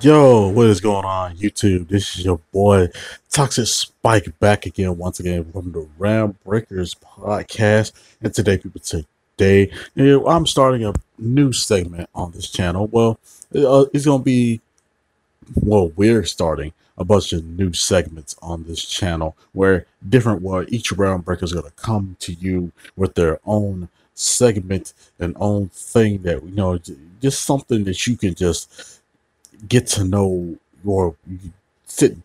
Yo, what is going on, YouTube? This is your boy Toxic Spike back again, once again from the Realm Breakers podcast. And today, people, today I'm starting a new segment on this channel. Well, uh, it's gonna be well, we're starting a bunch of new segments on this channel where different, well, each Realm Breaker is gonna come to you with their own segment and own thing that you know, just something that you can just get to know or sit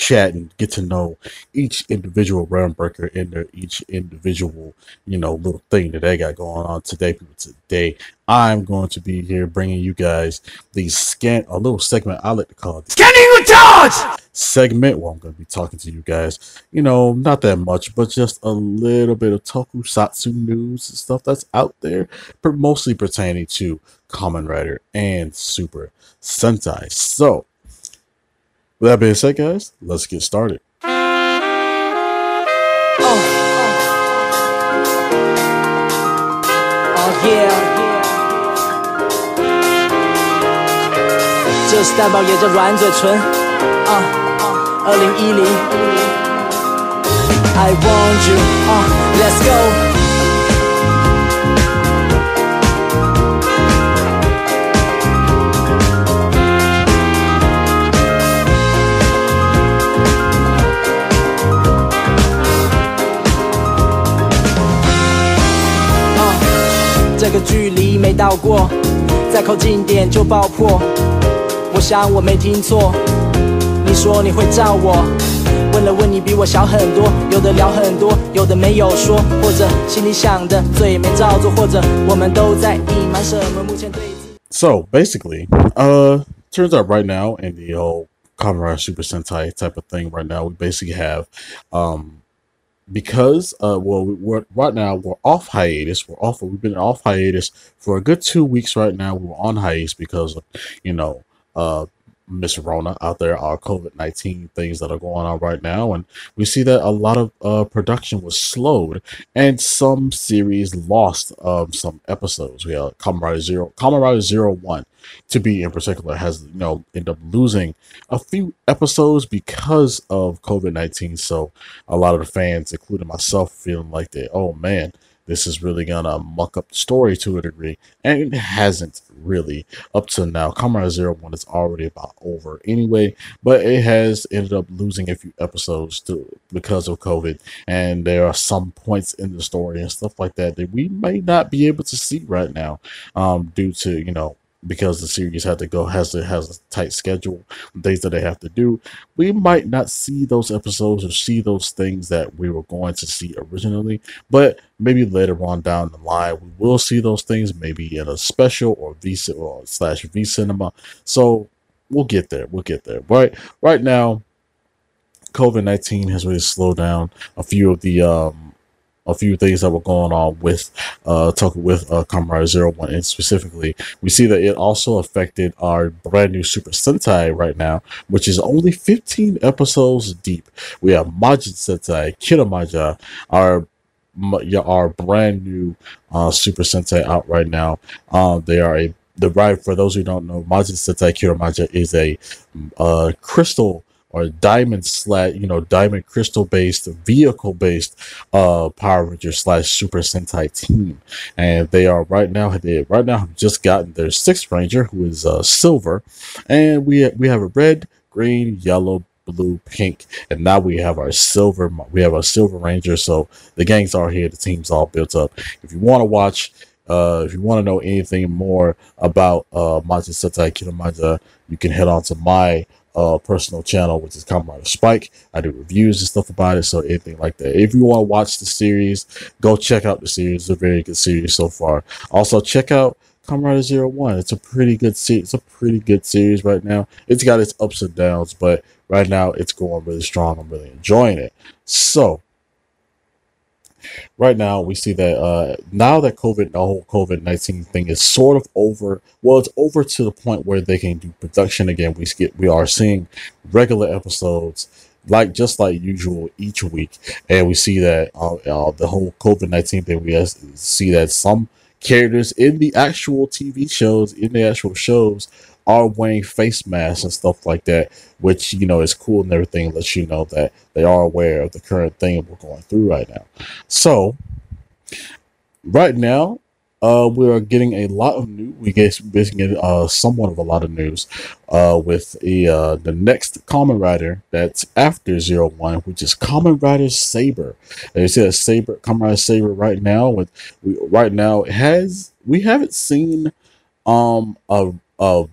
chat and get to know each individual realm breaker in their each individual you know little thing that they got going on today people today. I'm going to be here bringing you guys the scan a little segment i like to call it scanning with charge! segment. Where i'm going to be talking to you guys you know not that much but just a little bit of tokusatsu news and stuff that's out there but mostly pertaining to Kamen Rider and super sentai. So with that being said, guys, let's get started. Oh, yeah. 这是蛋堡也叫软嘴唇啊，二零一零，I want you 啊，Let's go。 距离没到过，再靠近点就爆破。我想我没听错，你说你会照我。问了问你比我小很多，有的聊很多，有的没有说，或者心里想的嘴没照做，或者我们都在隐瞒什么？目前对。So basically, uh, turns out right now in the whole Kamen Rider Super Sentai type of thing, right now we basically have, um. Because uh well we're right now we're off hiatus we're off we've been off hiatus for a good two weeks right now we're on hiatus because you know uh Miss Rona out there, our COVID 19 things that are going on right now. And we see that a lot of uh, production was slowed and some series lost um, some episodes. We have Kamen Rider Zero, Rider Zero One to be in particular has, you know, ended up losing a few episodes because of COVID 19. So a lot of the fans, including myself, feeling like they, oh man, this is really gonna muck up the story to a degree, and it hasn't really up to now. Kamen Zero One is already about over anyway, but it has ended up losing a few episodes to because of COVID, and there are some points in the story and stuff like that that we may not be able to see right now, um, due to you know because the series had to go has to has a tight schedule things that they have to do. We might not see those episodes or see those things that we were going to see originally but maybe later on down the line we will see those things maybe in a special or v or slash v cinema. So we'll get there we'll get there. Right right now covid-19 has really slowed down a few of the um a few things that were going on with uh talking with uh Kamen Zero One and specifically we see that it also affected our brand new Super Sentai right now, which is only 15 episodes deep. We have Majin Sentai, Kiramager, our our brand new uh Super Sentai out right now. Uh, they are a the right for those who don't know, Majin Sentai Kiramager is a uh crystal or diamond slash you know diamond crystal based vehicle based uh power ranger slash super sentai team. And they are right now they right now have just gotten their sixth ranger who is uh silver. And we we have a red green yellow blue pink and now we have our silver we have our silver ranger. So the gangs are here the team's all built up. If you want to watch uh, if you want to know anything more about uh, Majin Sentai Kiramager, you can head on to my uh personal channel, which is Rider Spike. I do reviews and stuff about it, so anything like that. If you want to watch the series, go check out the series. It's a very good series so far. Also, check out Rider Zero One. It's a pretty good series. It's a pretty good series right now. It's got its ups and downs, but right now it's going really strong. I'm really enjoying it. So right now we see that uh, now that COVID, the whole COVID nineteen thing is sort of over. Well, it's over to the point where they can do production again. We get we are seeing regular episodes like just like usual each week, and we see that uh, uh, the whole COVID nineteen thing. We see that some characters in the actual TV shows, in the actual shows, are wearing face masks and stuff like that, which you know is cool and everything. Lets you know that they are aware of the current thing we're going through right now. So, right now, uh, we are getting a lot of news. We get basically uh, somewhat of a lot of news uh, with a, uh, the next Kamen Rider that's after Zero One, which is Kamen Rider Saber. See a Saber, Kamen Rider Saber right now. With we, right now, it has we haven't seen um a, a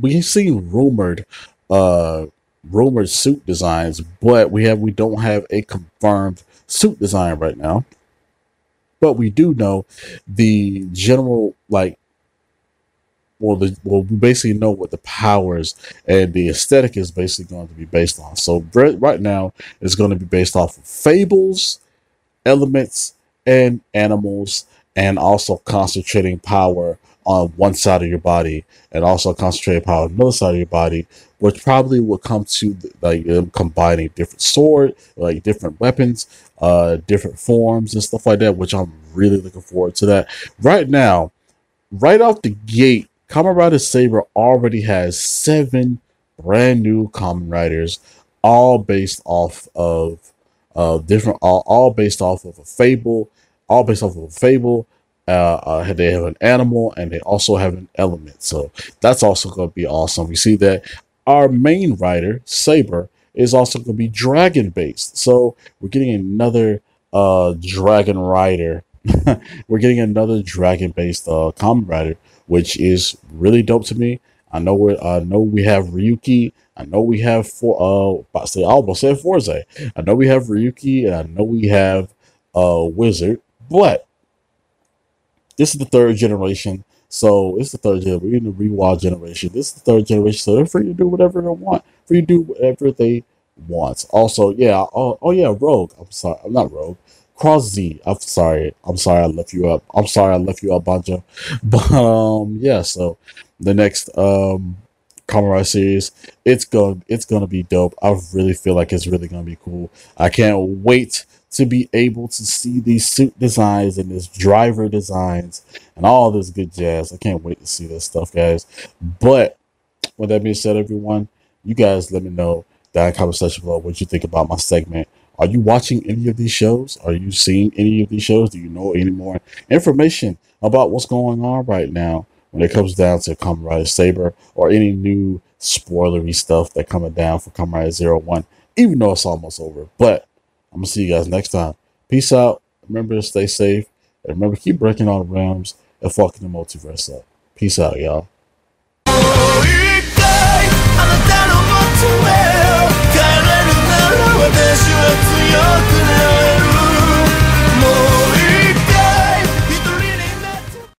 we've seen rumored uh rumored suit designs, but we have we don't have a confirmed suit design right now. But we do know the general like well the well we basically know what the powers and the aesthetic is basically going to be based on. So right now it's going to be based off of fables elements and animals and also concentrating power on one side of your body and also concentrating power on another side of your body which probably will come to like combining different sword like different weapons uh, different forms and stuff like that, which I'm really looking forward to that. Right now, right off the gate, Kamen Rider Saber already has seven brand new Kamen Riders, all based off of uh, different, all, all based off of a fable, all based off of a fable. Uh, uh, they have an animal and they also have an element. So that's also going to be awesome. We see that our main rider, Saber, is also going to be dragon based. So we're getting another uh, dragon rider. we're getting another dragon based uh, Kamen Rider, which is really dope to me. I know we I know we have Ryuki. I know we have for uh, I say almost said Fourze. I know we have Ryuki, and I know we have uh Wizard, but this is the third generation so it's the third generation. We're in the Reiwa generation. This is the third generation. So they're free to do whatever they want. Free to do whatever they want. Also, yeah. Oh, oh yeah, Rogue. I'm sorry. I'm not Rogue. Cross Z. I'm sorry. I'm sorry I left you up. I'm sorry I left you up, Banjo. But um, yeah. So the next um Kamen series, it's gonna it's gonna be dope. I really feel like it's really gonna be cool. I can't wait to be able to see these suit designs and this driver designs and all this good jazz. I can't wait to see this stuff, guys. But with that being said, everyone, you guys let me know down in the comment section below what you think about my segment. Are you watching any of these shows? Are you seeing any of these shows? Do you know any more information about what's going on right now when it comes down to Kamen Saber or any new spoilery stuff that coming down for Kamen Zero One? Even though it's almost over, but I'm gonna see you guys next time. Peace out. Remember to stay safe. And remember, keep breaking all the realms and fucking the multiverse up. Peace out, y'all.